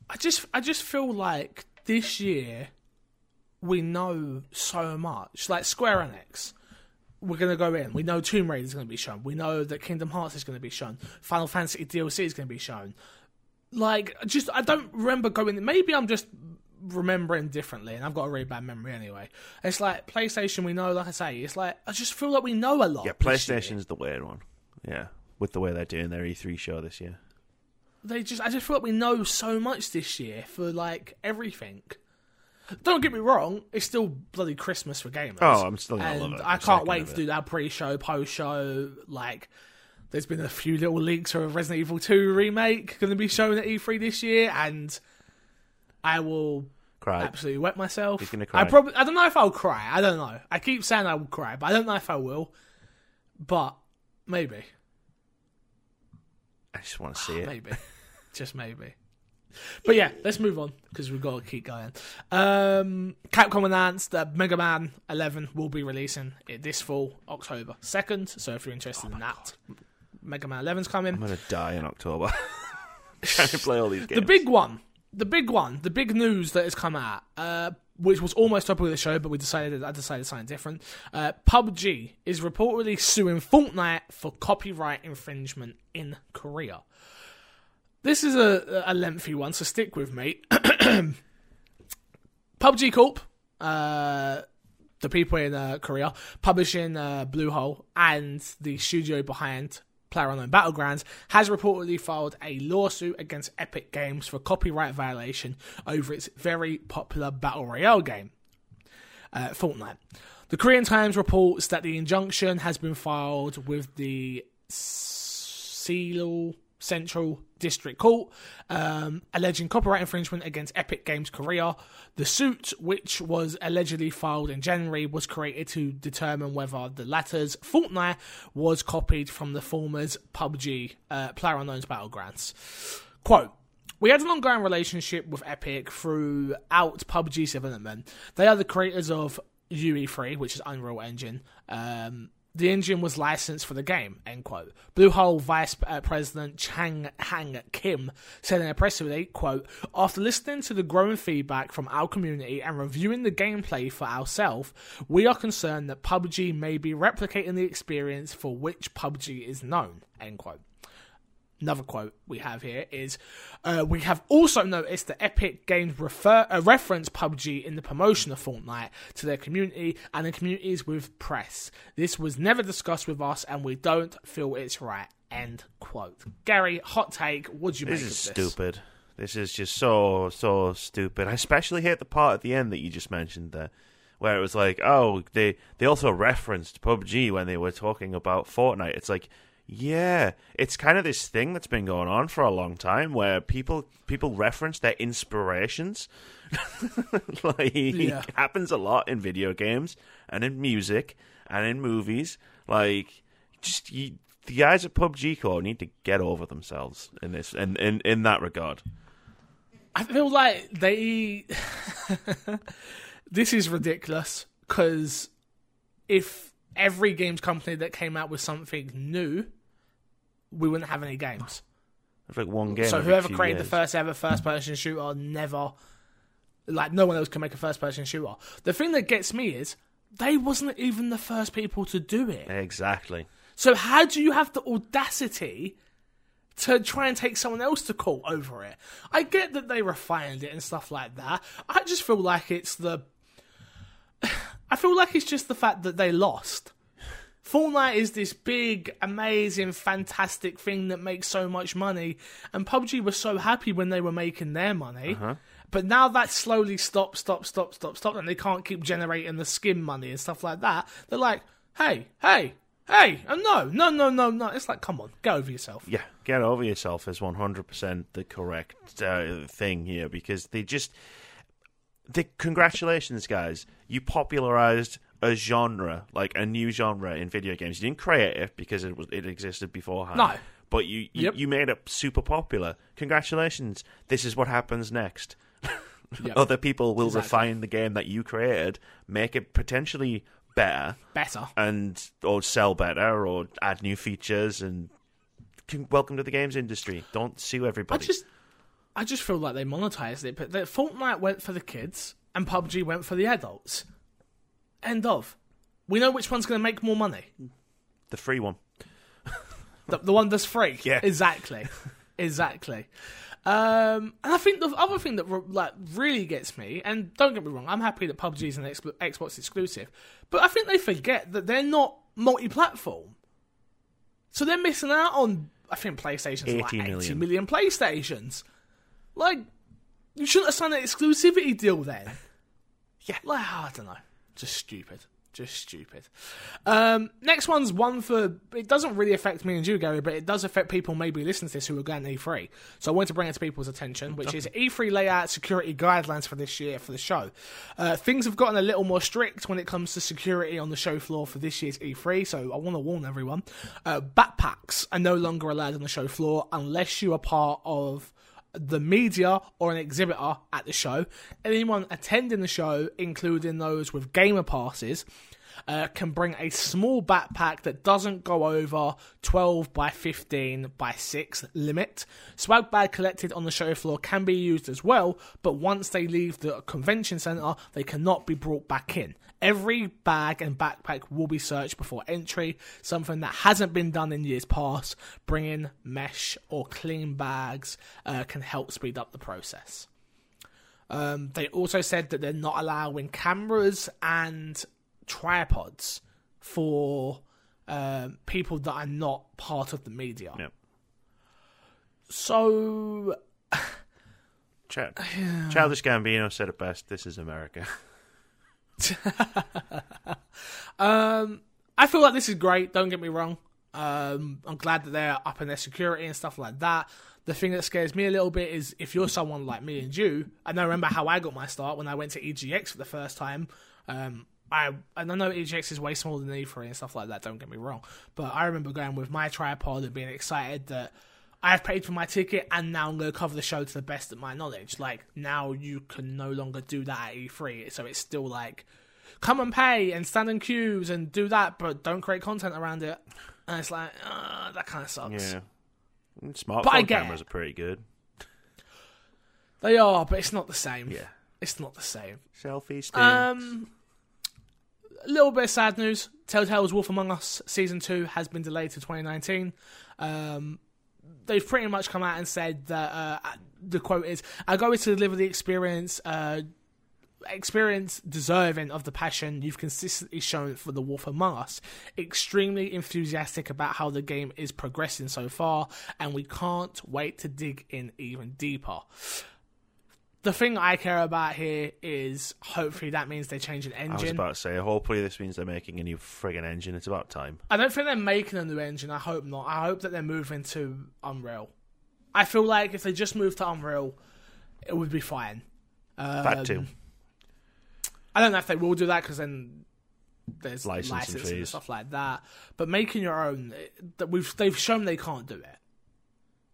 I just I just feel like this year we know so much. Like Square Enix, we're gonna go in. We know Tomb Raider is gonna be shown. We know that Kingdom Hearts is gonna be shown. Final Fantasy DLC is gonna be shown. Like just I don't remember going. Maybe I'm just remembering differently, and I've got a really bad memory anyway. It's like PlayStation. We know, like I say, it's like I just feel like we know a lot. yeah. PlayStation's the weird one. Yeah, with the way they're doing their E3 show this year. they just I just feel like we know so much this year for like everything. Don't get me wrong, it's still bloody Christmas for gamers. Oh, I'm still gonna and love it. I can't wait to do that pre-show, post-show. Like, there's been a few little leaks of a Resident Evil 2 remake going to be shown at E3 this year, and I will Cry. absolutely wet myself. He's gonna I cry. probably I don't know if I'll cry. I don't know. I keep saying I will cry, but I don't know if I will. But maybe. I just want to see it. Maybe. [LAUGHS] Just maybe. But yeah, let's move on because we've got to keep going. Um, Capcom announced that Mega Man 11 will be releasing it this fall, October 2nd. So if you're interested in that, Mega Man 11's coming. I'm gonna die in October. [LAUGHS] [LAUGHS] Trying to play all these games. The big one, the big one, the big news that has come out, uh, which was almost topic of the show, but we decided I decided something different. Uh, PUBG is reportedly suing Fortnite for copyright infringement in Korea. This is a, a lengthy one, so stick with me. [CLEARS THROAT] PUBG Corp, uh, the people in uh, Korea, publishing uh, Bluehole, and the studio behind PlayerUnknown Battlegrounds, has reportedly filed a lawsuit against Epic Games for copyright violation over its very popular Battle Royale game, uh, Fortnite. The Korean Times reports that the injunction has been filed with the Seoul Central District Court, um, alleging copyright infringement against Epic Games Korea. The suit, which was allegedly filed in January, was created to determine whether the latter's Fortnite was copied from the former's PUBG, uh, PlayerUnknown's Battlegrounds. Quote. We had an ongoing relationship with Epic throughout PUBG's development. They are the creators of UE3, which is Unreal Engine. Um, the engine was licensed for the game. End quote. Bluehole Vice uh, President Chang Hang Kim said in a press release, "quote After listening to the growing feedback from our community and reviewing the gameplay for ourselves, we are concerned that PUBG may be replicating the experience for which PUBG is known." End quote. Another quote we have here is uh, We have also noticed that Epic Games refer, uh, reference PUBG in the promotion of Fortnite to their community and the communities with press. This was never discussed with us and we don't feel it's right. End quote. Gary, hot take. What do you This make is of this? stupid. This is just so so stupid. I especially hate the part at the end that you just mentioned there, where it was like, oh, they they also referenced PUBG when they were talking about Fortnite. It's like, yeah, it's kind of this thing that's been going on for a long time, where people people reference their inspirations. [LAUGHS] like Yeah. it happens a lot in video games and in music and in movies. Like just you, the guys at PUBG Corp need to get over themselves in this in in, in that regard. I feel like they. [LAUGHS] this is ridiculous because if every games company that came out with something new, we wouldn't have any games. It's like one game. so whoever created years. the first ever first person shooter never, like no one else can make a first person shooter. The thing that gets me is they wasn't even the first people to do it. exactly. So how do you have the audacity to try and take someone else to court over it? I get that they refined it and stuff like that. I just feel like it's the [SIGHS] I feel like it's just the fact that they lost. Fortnite is this big, amazing, fantastic thing that makes so much money, and PUBG was so happy when they were making their money. But now that slowly stopped, stop, stop, stop, stop, and they can't keep generating the skin money and stuff like that. They're like, hey, hey, hey, oh, no, no, no, no, no. It's like, come on, get over yourself. Yeah, get over yourself is one hundred percent the correct uh, thing here because they just. The congratulations, guys! You popularized a genre, like a new genre in video games. You didn't create it because it was it existed beforehand. No. but you you, Yep. you made it super popular. Congratulations! This is what happens next. [LAUGHS] Yep. Other people will Exactly. refine the game that you created, make it potentially better better. and or sell better or add new features and welcome to the games industry. Don't sue everybody. I just, I just feel like they monetized it, but Fortnite went for the kids and PUBG went for the adults. End of. We know which one's going to make more money. the free one. The, the one that's free. [LAUGHS] Yeah. Exactly. [LAUGHS] exactly. Um, and I think the other thing that like really gets me, and don't get me wrong, I'm happy that PUBG is an X- Xbox exclusive, but I think they forget that they're not multi-platform. So they're missing out on, I think PlayStation's like 80 80 million. million PlayStations. Like, you shouldn't have signed an exclusivity deal then. Yeah. Like, I don't know. Just stupid. Just stupid. Um, next one's one for. It doesn't really affect me and you, Gary, but it does affect people maybe listening to this who are going to E3. So I want to bring it to people's attention, which is E3 layout security guidelines for this year for the show. Uh, things have gotten a little more strict when it comes to security on the show floor for this year's E3. So I want to warn everyone: uh, backpacks are no longer allowed on the show floor unless you are part of the media or an exhibitor at the show. Anyone attending the show, including those with gamer passes, uh, can bring a small backpack that doesn't go over 12 by 15 by 6 limit. Swag bag collected on the show floor can be used as well, but once they leave the convention center, they cannot be brought back in. Every bag and backpack will be searched before entry, something that hasn't been done in years past. Bringing mesh or clean bags uh, can help speed up the process. Um, they also said that they're not allowing cameras and tripods for um, people that are not part of the media. Yep. So [LAUGHS] Ch- [SIGHS] [SIGHS] Childish Gambino said it best. This is America. [LAUGHS] Um, I feel like this is great. Don't get me wrong. Um, I'm glad that they're up in their security and stuff like that. The thing that scares me a little bit is if you're someone like me and you, and I remember how I got my start when I went to EGX for the first time. Um, I and I know EGX is way smaller than E3 and stuff like that. Don't get me wrong, but I remember going with my tripod and being excited that I've paid for my ticket and now I'm going to cover the show to the best of my knowledge. Like now you can no longer do that at E3, so it's still like come and pay and stand in queues and do that, but don't create content around it. And it's like uh, that kind of sucks. Yeah. Smartphone But cameras it. are pretty good. They are, but it's not the same. Yeah. It's not the same. Selfie sticks. Um, a little bit of sad news. Telltale's Wolf Among Us season two has been delayed to 2019. Um, they've pretty much come out and said that uh, the quote is, "Our goal is to deliver the experience." Uh, experience deserving of the passion you've consistently shown for the wolf among us extremely enthusiastic about how the game is progressing so far and we can't wait to dig in even deeper the thing I care about here is hopefully that means they change an I was engine. about to say, hopefully this means they're making a new friggin' engine. It's about time. I don't think they're making a new engine. I hope not. I hope that they're moving to Unreal. I feel like if they just move to Unreal, it would be fine. Um, That too. I don't know if they will do that because then there's Licensing licensing and stuff like that. But making your own, that we've they've shown they can't do it.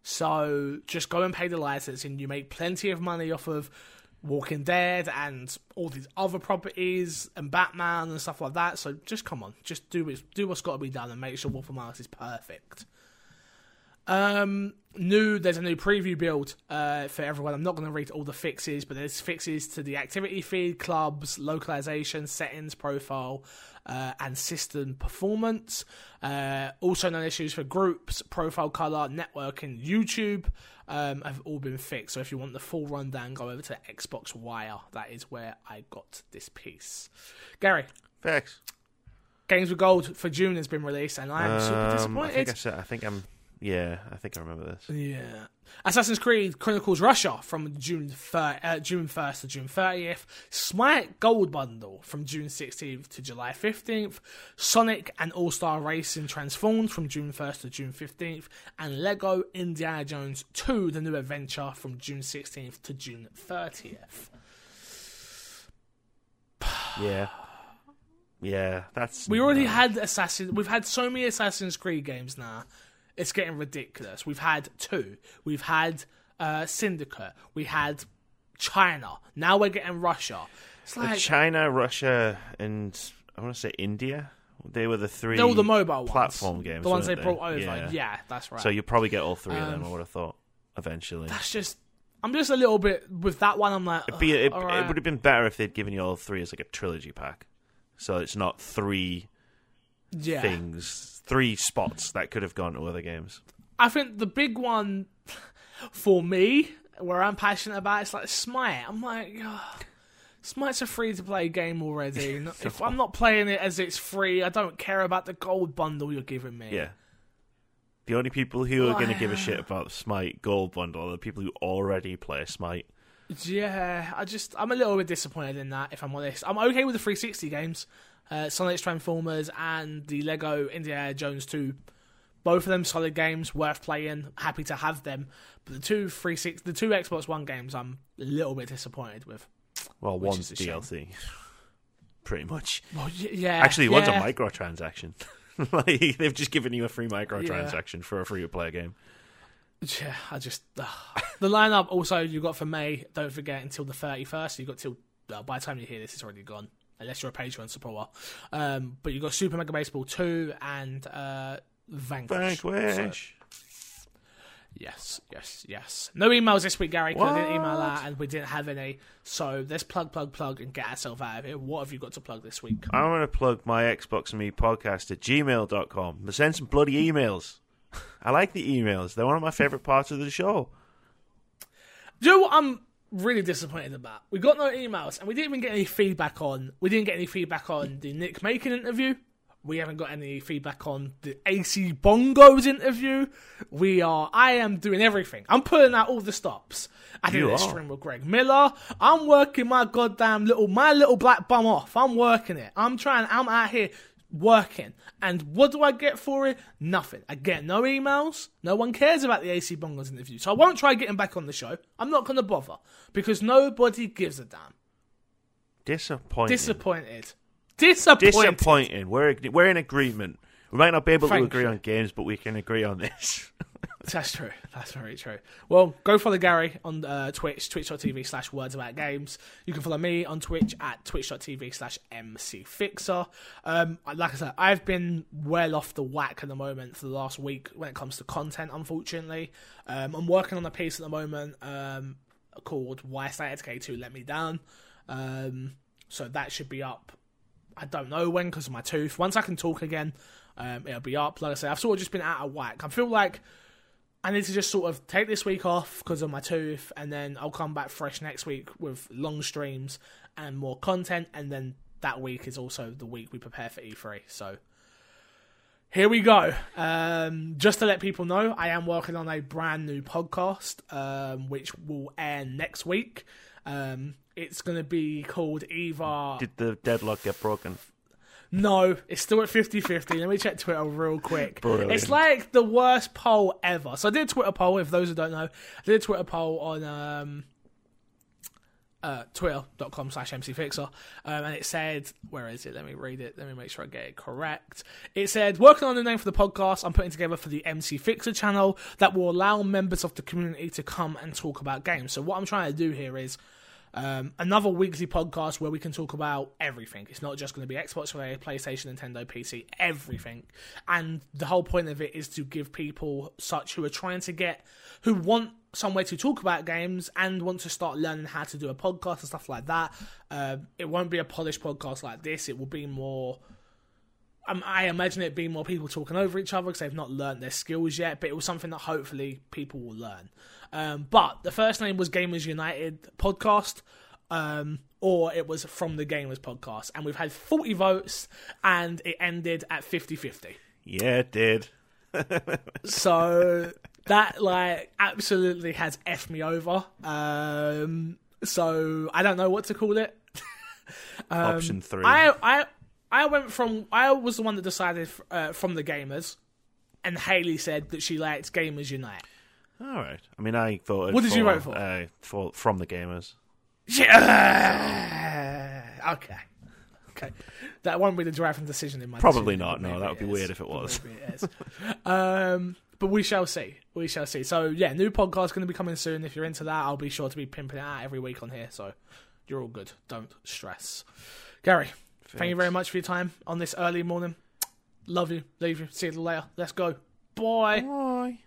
So just go and pay the license, and you make plenty of money off of Walking Dead and all these other properties and Batman and stuff like that. So just come on, just do do what's got to be done, and make sure Wolf Among Us is perfect. Um, new. There's a new preview build uh, for everyone. I'm not going to read all the fixes, but there's fixes to the activity feed, clubs, localization, settings, profile, uh, and system performance. Uh, also, known issues for groups, profile color, networking, YouTube um, have all been fixed. So if you want the full rundown, go over to Xbox Wire. That is where I got this piece. Gary, Thanks. Games with Gold for June has been released, and I am super Um, I disappointed. think I. I think I'm. Yeah, I think I remember this. Yeah. Assassin's Creed Chronicles Russia from June thir- uh, June 1st to June 30th. Smite Gold Bundle from June 16th to July 15th. Sonic and All Star Racing Transformed from June 1st to June 15th. And Lego Indiana Jones 2 The New Adventure from June 16th to June 30th. [SIGHS] Yeah. Yeah, that's. We already no. had Assassin. We've had so many Assassin's Creed games now. It's getting ridiculous. We've had two. We've had uh, Syndicate. We had China. Now we're getting Russia. It's like China, Russia, and I want to say India. They were the three. They're all the mobile ones. platform games, The ones they weren't brought over. Yeah. Yeah, that's right. So you probably get all three of them. Um, I would have thought eventually. that's just. I'm just a little bit with that one. I'm like, be, it, all it would have been better if they'd given you all three as like a trilogy pack. So it's not three yeah. things, three spots that could have gone to other games. I think the big one for me, where I'm passionate about, is like Smite. I'm like, "Ugh, Smite's a free to play game already. [LAUGHS] If I'm not playing it as it's free, I don't care about the gold bundle you're giving me. Yeah. The only people who are going to give a shit about Smite Gold Bundle are the people who already play Smite. Yeah, I just I'm a little bit disappointed in that. If I'm honest, I'm okay with the 360 games, uh, Sonic Transformers and the Lego Indiana Jones 2. Both of them solid games, worth playing. Happy to have them. But the two three six, the two Xbox One games, I'm a little bit disappointed with. Well, one's a shame. DLC. [LAUGHS] Pretty much. Well, yeah, Actually, one's a microtransaction. [LAUGHS] like, they've just given you a free microtransaction for a free to play game. Yeah, I just ugh. the lineup. Also, you got for May. Don't forget until the thirty first. You got till well, by the time you hear this, it's already gone. Unless you're a Patreon supporter. Um, but you've got Super Mega Baseball two and uh, Vanquish. Vanquish. So, yes, yes, yes. No emails this week, Gary. 'cause I didn't email that, and we didn't have any. So let's plug, plug, plug, and get ourselves out of here. What have you got to plug this week? I want to plug my Xbox and Me podcast at gmail.com. Send some bloody emails. I like the emails. They're one of my favourite parts of the show. Do you know what I'm really disappointed about? We got no emails, and we didn't even get any feedback on. We didn't get any feedback on the Nick Macon interview. We haven't got any feedback on the AC Bongos interview. We are. I am doing everything. I'm putting out all the stops. I did a stream with Greg Miller. I'm working my goddamn little my little black bum off. I'm working it. I'm trying. I'm out here working. And what do I get for it? Nothing. I get no emails. No one cares about the AC Bongos interview. So I won't try getting back on the show. I'm not going to bother because nobody gives a damn. Disappointing. Disappointed. Disappointed. Disappointing. We're we're in agreement. We might not be able to agree on games, but we can agree on this. [LAUGHS] That's true. That's very true. Well, go follow Gary on uh, Twitch, twitch.tv slash words about games. You can follow me on Twitch at twitch.tv slash mcfixer. Um, like I said, I've been well off the whack at the moment for the last week when it comes to content, unfortunately. Um, I'm working on a piece at the moment um, called Why State of Decay 2 Let Me Down. Um, so that should be up I don't know when because of my tooth. Once I can talk again, um, it'll be up. Like I say, I've sort of just been out of whack. I feel like I need to just sort of take this week off because of my tooth, and then I'll come back fresh next week with long streams and more content. And then that week is also the week we prepare for E3. So here we go. Um, just to let people know, I am working on a brand new podcast, um, which will air next week. Um, it's going to be called either Did the deadlock get broken? No, it's still at 50 50. Let me check Twitter real quick. Brilliant. It's like the worst poll ever. So I did a Twitter poll, if those who don't know. I did a Twitter poll on um, uh, twitter.com slash mcfixer. Um, and it said, where is it? Let me read it. Let me make sure I get it correct. It said, working on a name for the podcast I'm putting together for the MC Fixer channel that will allow members of the community to come and talk about games. So what I'm trying to do here is um, another weekly podcast where we can talk about everything. It's not just going to be Xbox PlayStation, Nintendo, PC, everything. And the whole point of it is to give people such who are trying to get, who want somewhere to talk about games and want to start learning how to do a podcast and stuff like that. Um, it won't be a polished podcast like this. It will be more. Um, I imagine it being more people talking over each other because they've not learned their skills yet, but it was something that hopefully people will learn. Um, but the first name was Gamers United podcast, um, or it was From the Gamers podcast. And we've had 40 votes, and it ended at 50 50. Yeah, it did. [LAUGHS] So that, like, absolutely has F me over. Um, so I don't know what to call it. [LAUGHS] Option three. I, I, I went from, I was the one that decided uh, from the gamers, and Haley said that she liked Gamers Unite. All right. I mean, I voted. What did you for, vote for? Uh, for from the gamers. Yeah. Okay. Okay. That won't be the driving decision in my Probably decision, not, no, maybe that would be it weird if it was. Maybe it is. um, but we shall see. We shall see. So yeah, new podcast going to be coming soon. If you're into that, I'll be sure to be pimping it out every week on here. So you're all good. Don't stress. Gary, Thank you very much for your time on this early morning. Love you. Leave you. See you later. Let's go. Bye. Bye.